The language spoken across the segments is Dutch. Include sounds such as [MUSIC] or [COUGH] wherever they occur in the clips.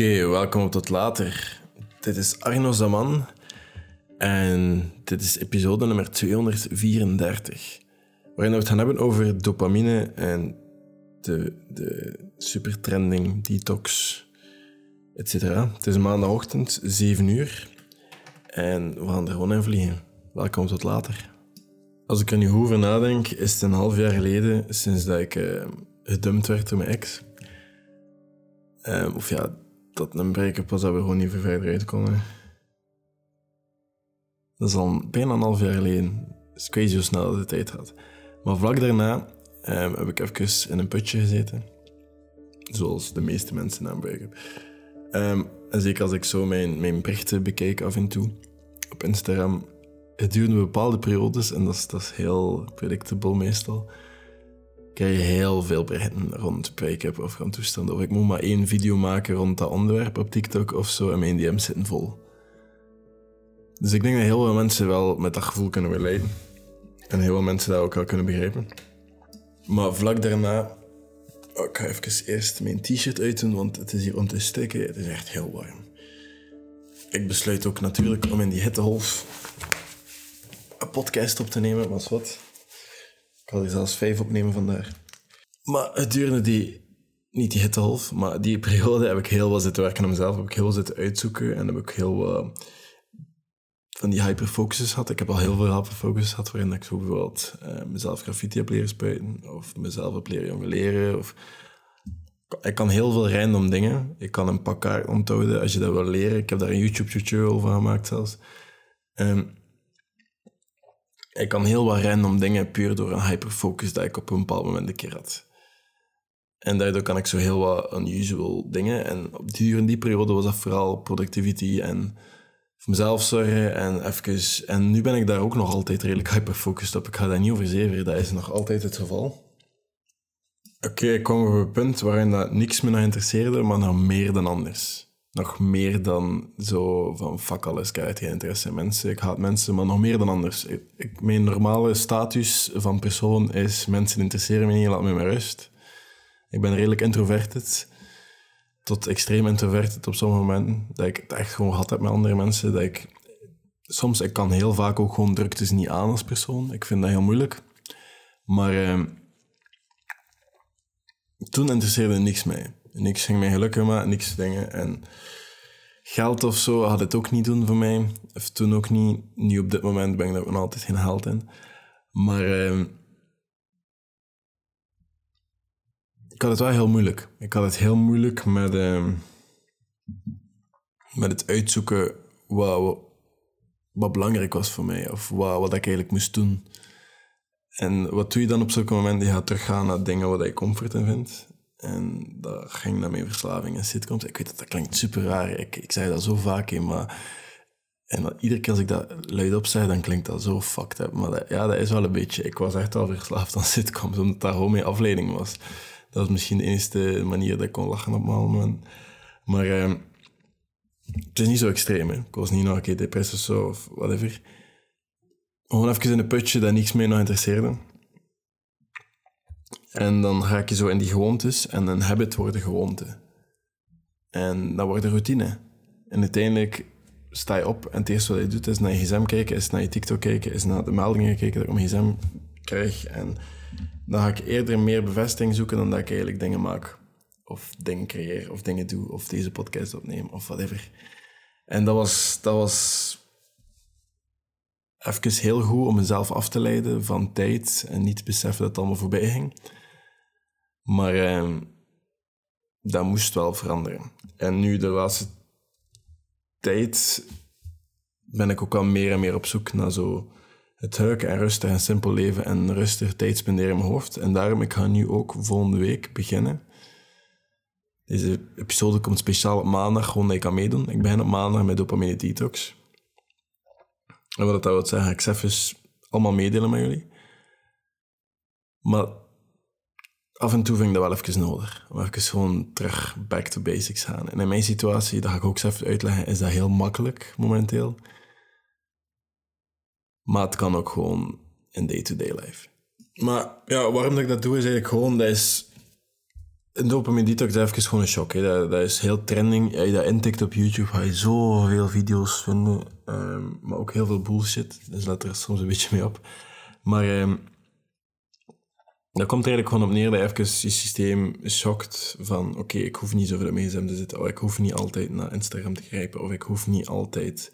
Oké, welkom Tot Later. Dit is Arno Zaman en dit is episode nummer 234, waarin we het gaan hebben over dopamine en de, de supertrending, detox, etc. Het is maandagochtend, 7 uur en we gaan er gewoon in vliegen. Welkom tot later. Als ik er nu over nadenk, is het een half jaar geleden sinds dat ik uh, gedumpt werd door mijn ex. Um, of ja, dat een break-up was dat we gewoon niet verder uit. Dat is al bijna een half jaar geleden. Het is crazy hoe snel de tijd gaat. Maar vlak daarna um, heb ik even in een putje gezeten. Zoals de meeste mensen na een break-up. Um, en zeker als ik zo mijn, mijn berichten bekijk af en toe op Instagram. Het duurde bepaalde periodes en dat is, dat is heel predictable meestal krijg je heel veel berichten rond break-up of rond toestanden. Of ik moet maar één video maken rond dat onderwerp op TikTok of zo en mijn DM's zitten vol. Dus ik denk dat heel veel mensen wel met dat gevoel kunnen relaten. En heel veel mensen dat ook wel kunnen begrijpen. Maar vlak daarna... Oh, ik ga even eerst mijn t-shirt uitdoen, want het is hier om te steken. Het is echt heel warm. Ik besluit ook natuurlijk om in die hitteholf een podcast op te nemen, was wat. Ik had er zelfs vijf opnemen vandaag. Maar het duurde die, niet die hittehalf, maar die periode heb ik heel wat zitten werken aan mezelf. Heb ik heel wat zitten uitzoeken en heb ik heel wat van die hyperfocuses gehad. Ik heb al heel veel hyperfocuses gehad waarin ik zo bijvoorbeeld uh, mezelf graffiti heb leren spuiten of mezelf heb leren jongeleren of... Ik kan heel veel random dingen. Ik kan een pak kaart onthouden als je dat wil leren. Ik heb daar een YouTube-tutorial over gemaakt zelfs. Um, ik kan heel wat random dingen puur door een hyperfocus dat ik op een bepaald moment een keer had. En daardoor kan ik zo heel wat unusual dingen. En op die, periode was dat vooral productivity en voor mezelf zorgen en even... En nu ben ik daar ook nog altijd redelijk hyperfocused op. Ik ga daar niet over zeveren, dat is nog altijd het geval. Oké, ik kwam op een punt waarin dat niks me nog interesseerde, maar nog meer dan anders nog meer dan zo van fuck alles, ik geen interesse in mensen, ik haat mensen, maar nog meer dan anders. Ik, mijn normale status van persoon is mensen interesseren me niet, laat me maar rust. Ik ben redelijk introverted, tot extreem introverted op sommige momenten, dat ik het echt gewoon gehad heb met andere mensen, dat ik soms, ik kan heel vaak ook gewoon druktes niet aan als persoon, ik vind dat heel moeilijk. Maar eh, toen interesseerde niks mij. Niks ging mij gelukkig maken, niks dingen. En geld of zo had het ook niet doen voor mij. Of toen ook niet. Nu op dit moment ben ik er nog altijd geen geld in. Maar uh, ik had het wel heel moeilijk. Ik had het heel moeilijk met, uh, met het uitzoeken wat, wat belangrijk was voor mij. Of wat, wat ik eigenlijk moest doen. En wat doe je dan op zulke momenten? Je gaat teruggaan naar dingen waar je comfort in vindt. En dat ging naar mijn verslaving en sitcoms. Ik weet dat dat klinkt super raar. Ik, ik zei dat zo vaak in, maar... En iedere keer als ik dat luidop zei, dan klinkt dat zo fucked up. Maar ja, dat is wel een beetje... Ik was echt wel verslaafd aan sitcoms, omdat dat gewoon mijn afleiding was. Dat was misschien de enige manier dat ik kon lachen op een moment. Maar uh, het is niet zo extreem, hè. Ik was niet nog een keer depressief of zo, of whatever. Gewoon even in een putje dat niks meer nog interesseerde. En dan ga je zo in die gewoontes en een habit wordt een gewoonte. En dat wordt een routine. En uiteindelijk sta je op en het eerste wat je doet is naar je gsm kijken, is naar je TikTok kijken, is naar de meldingen kijken dat ik op mijn gsm krijg. En dan ga ik eerder meer bevestiging zoeken dan dat ik eigenlijk dingen maak. Of dingen creëer, of dingen doe, of deze podcast opneem, of whatever. En dat was, dat was even heel goed om mezelf af te leiden van tijd en niet te beseffen dat het allemaal voorbij ging. Maar eh, dat moest wel veranderen. En nu de laatste tijd ben ik ook al meer en meer op zoek naar zo het huiken en rustig en simpel leven en rustig tijd spenderen in mijn hoofd. En daarom, ik ga nu ook volgende week beginnen. Deze episode komt speciaal op maandag, gewoon dat ik kan meedoen. Ik begin op maandag met dopamine detox. En wat dat wil zeggen, ik ga even allemaal meedelen met jullie. Maar af en toe vind ik dat wel even nodig. Om even gewoon terug back to basics gaan. En in mijn situatie, dat ga ik ook even uitleggen, is dat heel makkelijk momenteel. Maar het kan ook gewoon in day-to-day life. Maar ja, waarom dat ik dat doe, is eigenlijk gewoon, dat is een dopamine detox is even gewoon een shock. Dat, dat, is heel trending. Als je dat intikt op YouTube, ga je zoveel video's vinden. Ehm, maar ook heel veel bullshit. Dus let er soms een beetje mee op. Maar um, dat komt er eigenlijk gewoon op neer dat je even je systeem shockt van oké, ik hoef niet zoveel op mijn te zitten. Of ik hoef niet altijd naar Instagram te grijpen. Of ik hoef niet altijd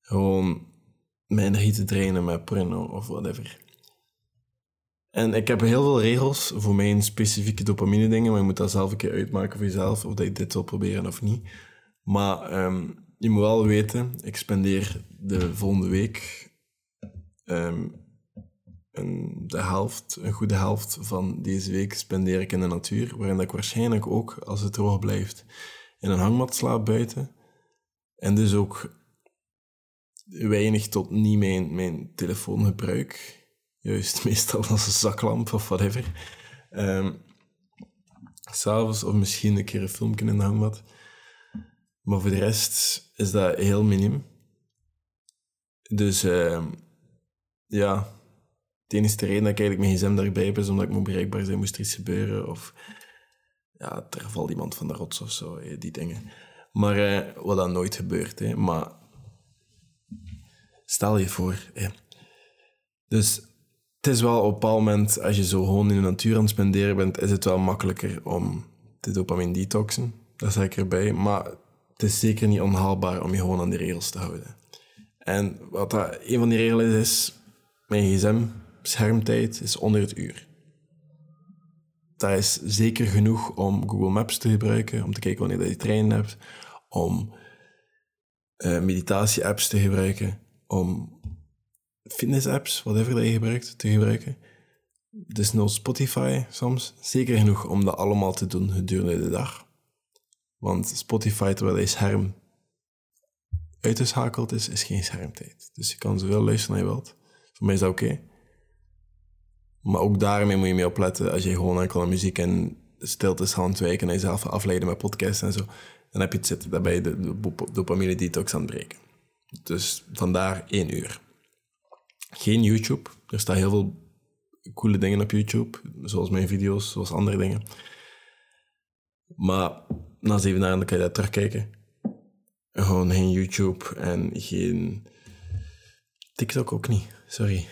gewoon mijn energie te trainen met porno of whatever. En ik heb heel veel regels voor mijn specifieke dopamine dingen, maar je moet dat zelf een keer uitmaken voor jezelf, of dat je dit wil proberen of niet. Maar um, je moet wel weten, ik spendeer de volgende week um, de helft, een goede helft van deze week spendeer ik in de natuur, waarin ik waarschijnlijk ook, als het droog blijft, in een hangmat slaap buiten. En dus ook weinig tot niet mijn, mijn telefoon gebruik Juist, [LAUGHS] meestal als een zaklamp of whatever. Um, S'avonds of misschien een keer een filmpje in de hangmat. Maar voor de rest is dat heel minim. Dus uh, ja, de enige reden dat ik eigenlijk mijn gsm daarbij heb, is omdat ik moet bereikbaar zijn, moest er iets gebeuren. Of ja, er valt iemand van de rots of zo, die dingen. Maar uh, wat dan nooit gebeurt. Hè. Maar stel je voor. Dus het is wel op een bepaald moment, als je zo gewoon in de natuur aan het spenderen bent, is het wel makkelijker om te dopamine detoxen. Dat zeg ik erbij. Maar het is zeker niet onhaalbaar om je gewoon aan die regels te houden. En wat dat, een van die regels is, is mijn gsm schermtijd is onder het uur. Dat is zeker genoeg om Google Maps te gebruiken, om te kijken wanneer je trein hebt, om uh, meditatie-apps te gebruiken, om fitness-apps, whatever dat je gebruikt, te gebruiken. Dus no Spotify soms. Zeker genoeg om dat allemaal te doen gedurende de dag. Want Spotify, terwijl je scherm uitgeschakeld is, is geen schermtijd. Dus je kan zoveel luisteren naar je wilt. Voor mij is dat oké. Maar ook daarmee moet je mee opletten als je gewoon enkel muziek en stilte is gaan wijken en jezelf afleiden met podcasts en zo. Dan heb je het zitten, ben je de dopamine detox aan het breken. Dus vandaar één uur. Geen YouTube. Er staan heel veel coole dingen op YouTube, zoals mijn video's, zoals andere dingen. Maar na zeven dagen kan je dat terugkijken. Gewoon geen YouTube en geen TikTok ook niet. Sorry.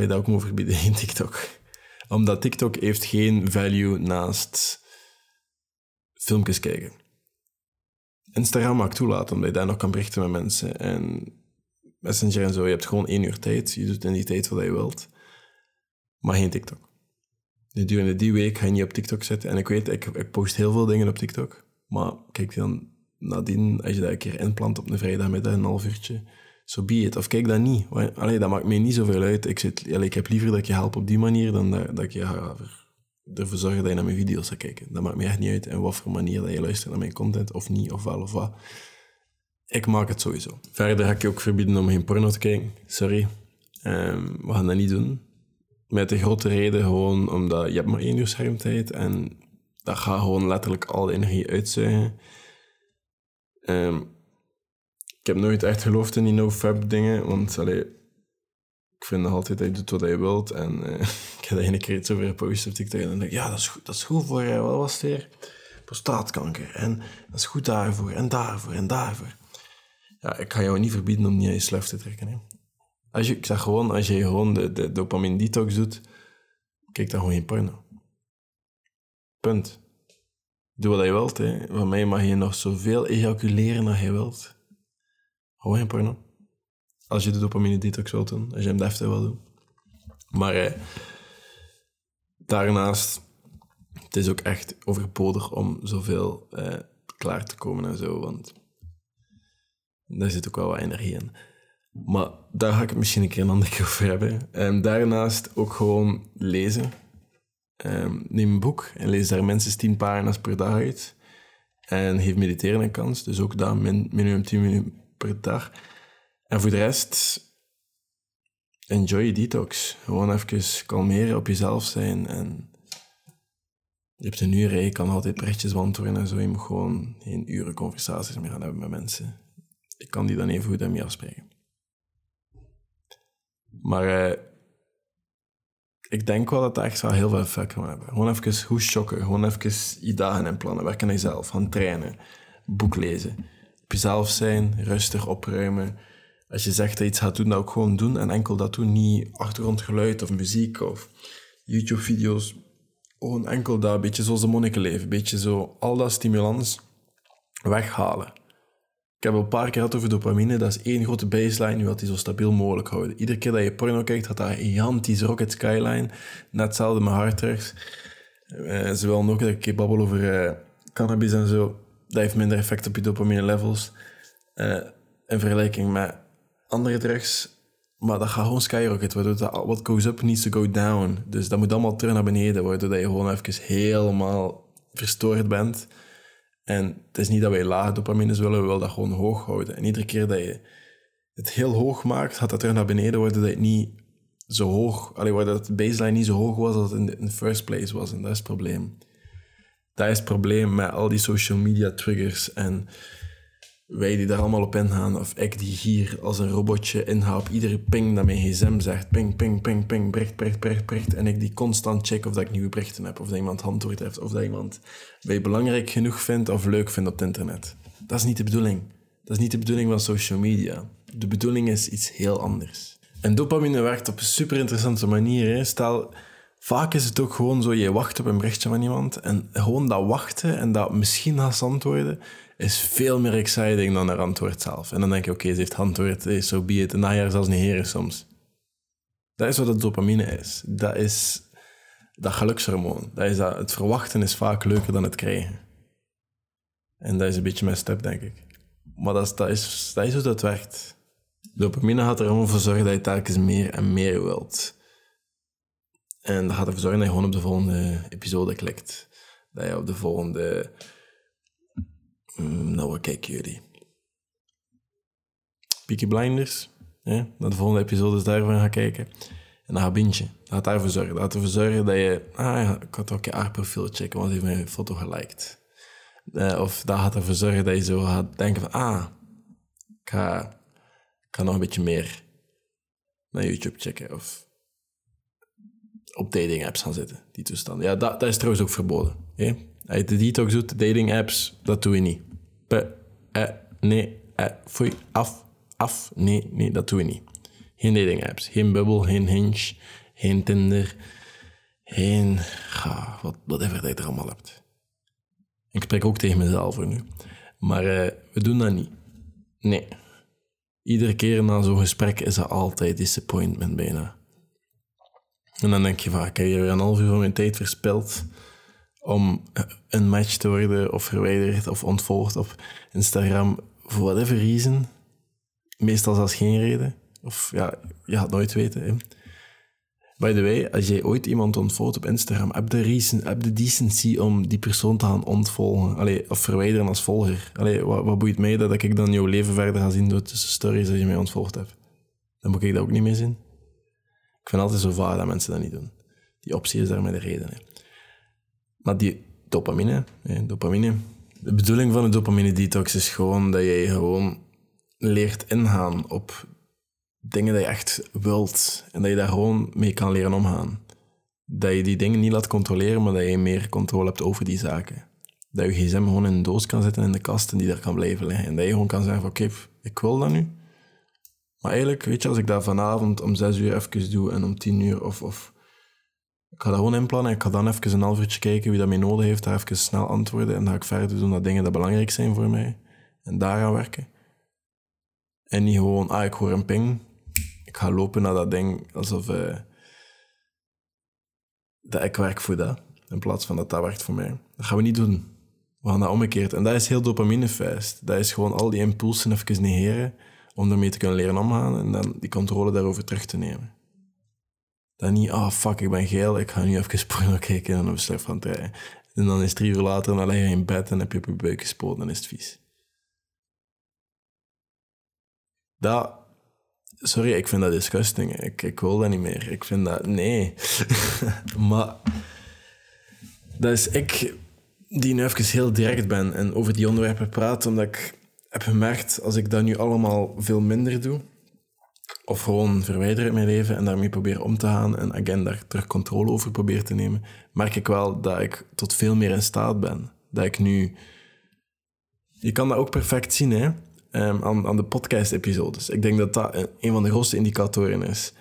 Kan je dat ook maar verbieden, geen TikTok. Omdat TikTok heeft geen value naast filmpjes kijken. Instagram mag toelaten, omdat je daar nog kan berichten met mensen. En Messenger en zo, je hebt gewoon één uur tijd. Je doet in die tijd wat je wilt. Maar geen TikTok. Gedurende die week ga je niet op TikTok zitten. En ik weet, ik, ik post heel veel dingen op TikTok. Maar kijk dan nadien, als je dat een keer inplant op een vrijdagmiddag, een half uurtje, so be it. Of kijk dat niet. Allee, dat maakt mij niet zoveel uit. Ik, zit, allee, ik heb liever dat je help op die manier dan dat, dat ik je ga ervoor zorgen dat je naar mijn video's gaat kijken. Dat maakt mij echt niet uit in wat voor manier dat je luistert naar mijn content, of niet, of wel, of wat. Ik maak het sowieso. Verder ga ik je ook verbieden om geen porno te kijken. Sorry. Um, we gaan dat niet doen. Met de grote reden gewoon omdat je hebt maar één uur schermtijd en dat gaat gewoon letterlijk al de energie uitzuigen. Um, heb nooit echt geloofd in die no-fab dingen, want allee, ik vind nog altijd dat je doet wat je wilt. En uh, [LAUGHS] ik heb een keer iets over gepost op TikTok en dan denk ik, ja, dat is goed, dat is goed voor, uh, wat was het weer? Prostaatkanker. En dat is goed daarvoor en daarvoor en daarvoor ja, ik ga jou niet verbieden om niet aan je slef te trekken. Hè. Als je, ik zeg gewoon, als je gewoon de, de dopamine detox doet, kijk dan gewoon geen porno. Punt. Doe wat je wilt. Hè. Van mij mag je nog zoveel ejaculeren als je wilt. Gewoon geen porno. Als je de dopamine detox wilt doen, als je hem deftig wil doen. Maar eh, daarnaast, het is ook echt overbodig om zoveel eh, klaar te komen en zo. Want daar zit ook wel wat energie in. Maar daar ga ik het misschien een keer een andere keer over hebben. Um, daarnaast ook gewoon lezen. Um, neem een boek en lees daar minstens 10 pagina's per dag uit. En geef mediteren een kans. Dus ook daar min, minimum 10 minuten per dag. En voor de rest, enjoy je detox. Gewoon even kalmeren, op jezelf zijn. En je hebt een uur, je kan altijd berichtjes beantwoorden en zo. Je moet gewoon geen uren conversaties meer hebben met mensen ik kan die dan even goed mee afspreken. Maar uh, ik denk wel dat dat echt wel heel veel effect kan hebben. Gewoon even hoe shocken, gewoon even je dagen in plannen, werken aan jezelf, gaan trainen, boek lezen. Jezelf zijn, rustig opruimen. Als je zegt dat je iets gaat doen, dat ook gewoon doen en enkel dat doen, niet achtergrondgeluid of muziek of YouTube-video's. Gewoon enkel dat, een beetje zoals de monnikenleven, een beetje zo al dat stimulans weghalen. Ik heb al een paar keer gehad over dopamine. Dat is één grote baseline. Nu wil die zo stabiel mogelijk houden. Iedere keer dat je porno kijkt, gaat dat een gigantische rocket skyline. Net hetzelfde met harddrugs. Uh, ze willen ook dat ik babbel over uh, cannabis en zo. Dat heeft minder effect op je dopamine levels. Uh, in vergelijking met andere drugs. Maar dat gaat gewoon skyrocket. Waardoor dat goes up needs to go down. Dus dat moet allemaal terug naar beneden. Waardoor dat je gewoon even helemaal verstoord bent. En het is niet dat wij lage dopamines willen, we willen dat gewoon hoog houden. En iedere keer dat je het heel hoog maakt, gaat dat terug naar beneden worden dat het niet zo hoog, allee, waar dat baseline niet zo hoog was als het in de, first place was. En dat is het probleem. Dat is het probleem met al die social media triggers en wij die daar allemaal op ingaan, of ik die hier als een robotje inga op iedere ping dat mijn gsm zegt, ping, ping, ping, ping, bericht, bericht, bericht, bericht, en ik die constant check of dat ik nieuwe berichten heb, of dat iemand antwoord heeft, of dat iemand mij belangrijk genoeg vindt of leuk vindt op het internet. Dat is niet de bedoeling. Dat is niet de bedoeling van social media. De bedoeling is iets heel anders. En dopamine werkt op een super interessante manier. Stel, vaak is het ook gewoon zo, je wacht op een berichtje van iemand en gewoon dat wachten en dat misschien gaat antwoorden, is veel meer exciting dan haar antwoord zelf. En dan denk je, oké, ze heeft antwoord, zo so be it. En zelfs niet heren soms. Dat is wat het dopamine is. Dat is dat gelukshormoon. Dat is dat, het verwachten is vaak leuker dan het krijgen. En dat is een beetje mijn step, denk ik. Maar dat is, dat is, dat is hoe dat werkt. Dopamine gaat er allemaal voor zorgen dat je telkens meer en meer wilt. En dat gaat ervoor zorgen dat je gewoon op de volgende episode klikt. Dat je op de volgende Mm, nou, wat kijken jullie? Peaky Blinders. Hè? Naar de volgende episodes daarvan gaan kijken. En dan gaat. Dat gaat daarvoor zorgen. Dat gaat ervoor zorgen dat je... Ah ik had ook je haar profiel checken, want hij heeft mijn foto geliked. Uh, of dat gaat ervoor zorgen dat je zo gaat denken van... Ah, ik ga, ik ga nog een beetje meer naar YouTube checken. Of op dating apps gaan zitten, die toestanden. Ja, dat, dat is trouwens ook verboden. Hè? Als je de detox doet, dating apps, dat doe je niet. Eh, nee, eh, foei, af, af, nee, nee, dat doen we niet. Geen dating apps, geen Bubble, geen Hinge, geen Tinder, geen, ga, wat, whatever dat je er allemaal hebt. Ik spreek ook tegen mezelf voor nu. Maar uh, we doen dat niet. Nee. Iedere keer na zo'n gesprek is er altijd disappointment bijna. En dan denk je van, heb hier een half uur van mijn tijd verspild om een match te worden of verwijderd of ontvolgd op Instagram voor whatever reason. Meestal zelfs geen reden. Of ja, je gaat nooit weten. By the way, als jij ooit iemand ontvolgt op Instagram, heb de, reason, heb de decency om die persoon te gaan ontvolgen. Allee, of verwijderen als volger. Allee, wat, wat boeit mij dat ik dan jouw leven verder ga zien door tussen stories als je mij ontvolgd hebt? Dan moet ik dat ook niet meer zien. Ik vind altijd zo vaag dat mensen dat niet doen. Die optie is daar met de reden. Hè. Maar die dopamine, dopamine. De bedoeling van de dopamine detox is gewoon dat je gewoon leert ingaan op dingen die je echt wilt. En dat je daar gewoon mee kan leren omgaan. Dat je die dingen niet laat controleren, maar dat je meer controle hebt over die zaken. Dat je gsm gewoon in een doos kan zetten in de kast en die daar kan blijven liggen. En dat je gewoon kan zeggen van oké, ik wil dat nu. Maar eigenlijk, weet je, als ik dat vanavond om zes uur even doe en om tien uur of, of ik ga dat gewoon inplannen. Ik ga dan even een half uurtje kijken wie dat mee nodig heeft. Daar even snel antwoorden. En dan ga ik verder doen dat dingen dat belangrijk zijn voor mij. En daar gaan werken. En niet gewoon, ah, ik hoor een ping. Ik ga lopen naar dat ding alsof uh, dat ik werk voor dat. In plaats van dat dat werkt voor mij. Dat gaan we niet doen. We gaan dat omgekeerd. En dat is heel dopaminefeest. Dat is gewoon al die impulsen even negeren om ermee te kunnen leren omgaan en dan die controle daarover terug te nemen. Dan niet, ah fuck, ik ben geel, ik ga nu even [LAUGHS] porno kijken en dan besluit van het En dan is drie uur later en dan je in bed en heb je op je buik gespoten en is het vies. Dat, sorry, ik vind dat disgusting. Ik, ik wil dat niet meer. Ik vind dat, nee. [LAUGHS] maar dat is ik die nu even heel direct ben en over die onderwerpen praat, omdat ik heb gemerkt, als ik dat nu allemaal veel minder doe, of gewoon verwijderen uit mijn leven en daarmee proberen om te gaan en again daar terug controle over probeer te nemen, merk ik wel dat ik tot veel meer in staat ben. Dat ik nu... Je kan dat ook perfect zien, hè. Um, aan, aan de podcast-episodes. Ik denk dat dat een van de grootste indicatoren is.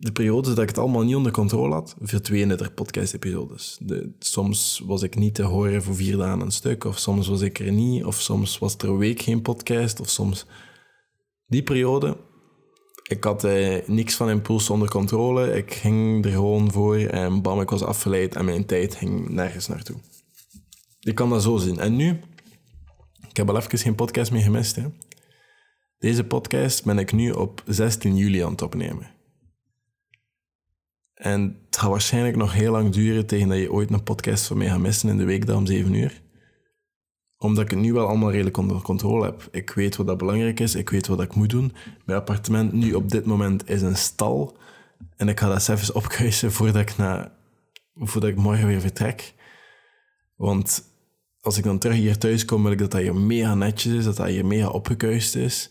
De periodes dat ik het allemaal niet onder controle had, verdwenen er podcast-episodes. Soms was ik niet te horen voor vier dagen een stuk, of soms was ik er niet, of soms was er een week geen podcast, of soms... Die periode, ik had eh, niks van impuls onder controle. Ik ging er gewoon voor en bam, ik was afgeleid en mijn tijd ging nergens naartoe. Ik kan dat zo zien. En nu, ik heb al even geen podcast meer gemist. Hè. Deze podcast ben ik nu op 16 juli aan het opnemen. En het gaat waarschijnlijk nog heel lang duren tegen dat je ooit een podcast van mij gaat missen in de week om 7 uur omdat ik het nu wel allemaal redelijk onder controle heb. Ik weet wat dat belangrijk is, ik weet wat ik moet doen. Mijn appartement nu op dit moment is een stal. En ik ga dat even opkuisen voordat ik, na, voordat ik morgen weer vertrek. Want als ik dan terug hier thuis kom, wil ik dat dat hier mega netjes is, dat dat hier mega opgekuist is.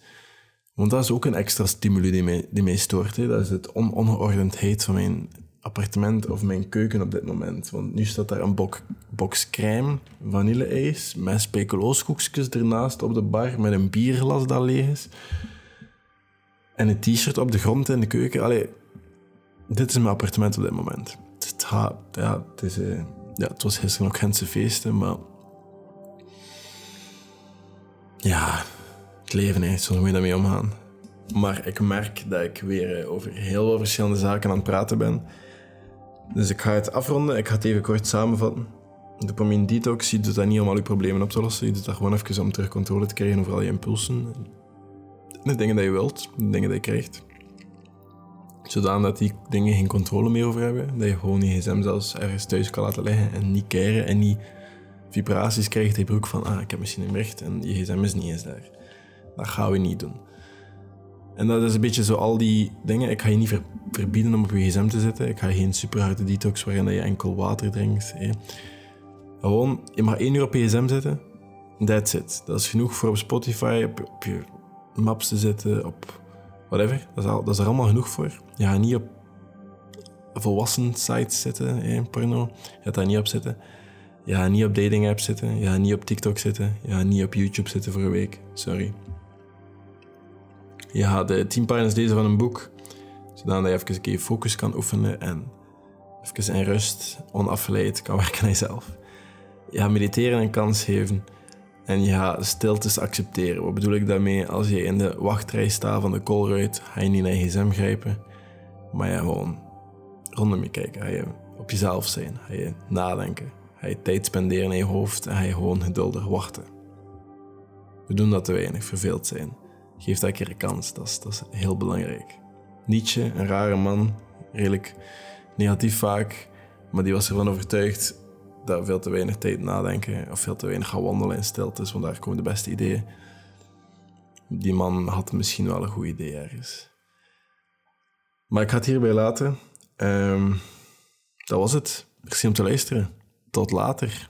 Want dat is ook een extra stimuli die mij, die stoort. Hè. Dat is het on ongeordendheid van mijn appartement of mijn keuken op dit moment. Want nu staat daar een bok, box crème, vanille-ijs, met speculooskoekjes ernaast op de bar, met een bierglas dat leeg is. En een t-shirt op de grond in de keuken. Allee, dit is mijn appartement op dit moment. Het, ja, het, uh, ja, het was gisteren nog Gentse feesten, maar... Ja, het leven, hè, zo moet je daarmee omgaan. Maar ik merk dat ik weer eh, over heel veel verschillende zaken aan het praten ben. Dus ik ga het afronden. Ik ga het even kort samenvatten. Dopamine detox, je doet dat niet om al je problemen op te lossen. Je doet dat gewoon even om terug controle te krijgen over al je impulsen. De dingen die je wilt, de dingen die je krijgt. Zodat die dingen geen controle meer over hebben. Dat je gewoon je gsm zelfs ergens thuis kan laten liggen en niet keren en niet vibraties krijgt in je broek van ah, ik heb misschien een bericht en je gsm is niet eens daar. Dat gaan we niet doen. En dat is een beetje zo al die dingen. Ik ga je niet verbieden om op je gsm te zitten. Ik ga geen superharde detox waarin je enkel water drinkt. Hè. Gewoon, je mag één uur op je gsm zitten. That's it. Dat is genoeg voor op Spotify, op, je maps te zitten, op whatever. Dat is, dat is er allemaal genoeg voor. Je gaat niet op volwassen sites zitten, hè, porno. Je gaat daar niet op zitten. Je gaat niet op dating apps zitten. Je gaat niet op TikTok zitten. Je gaat niet op YouTube zitten voor een week. Sorry. Je gaat de tien pagina's lezen van een boek, zodat je even een keer focus kan oefenen en even in rust, onafgeleid kan [LAUGHS] werken aan jezelf. Je gaat mediteren een kans geven en je gaat stiltes accepteren. Wat bedoel ik daarmee? Als je in de wachtrij staat van de Colruyt, ga je niet naar je gsm grijpen, maar je gewoon rondom je kijken. Ga je op jezelf zijn, ga je nadenken, ga je tijd spenderen in je hoofd en ga je gewoon geduldig wachten. We doen dat te weinig, verveeld zijn. Geef dat een keer een kans. Dat is, is heel belangrijk. Nietzsche, een rare man, redelijk negatief vaak, maar die was ervan overtuigd dat veel te weinig tijd nadenken of veel te weinig gaan wandelen in stiltes, want daar komen de beste ideeën. Die man had misschien wel een goed idee ergens. Maar ik ga het hierbij laten. Um, dat was het. Merci om te luisteren. Tot later.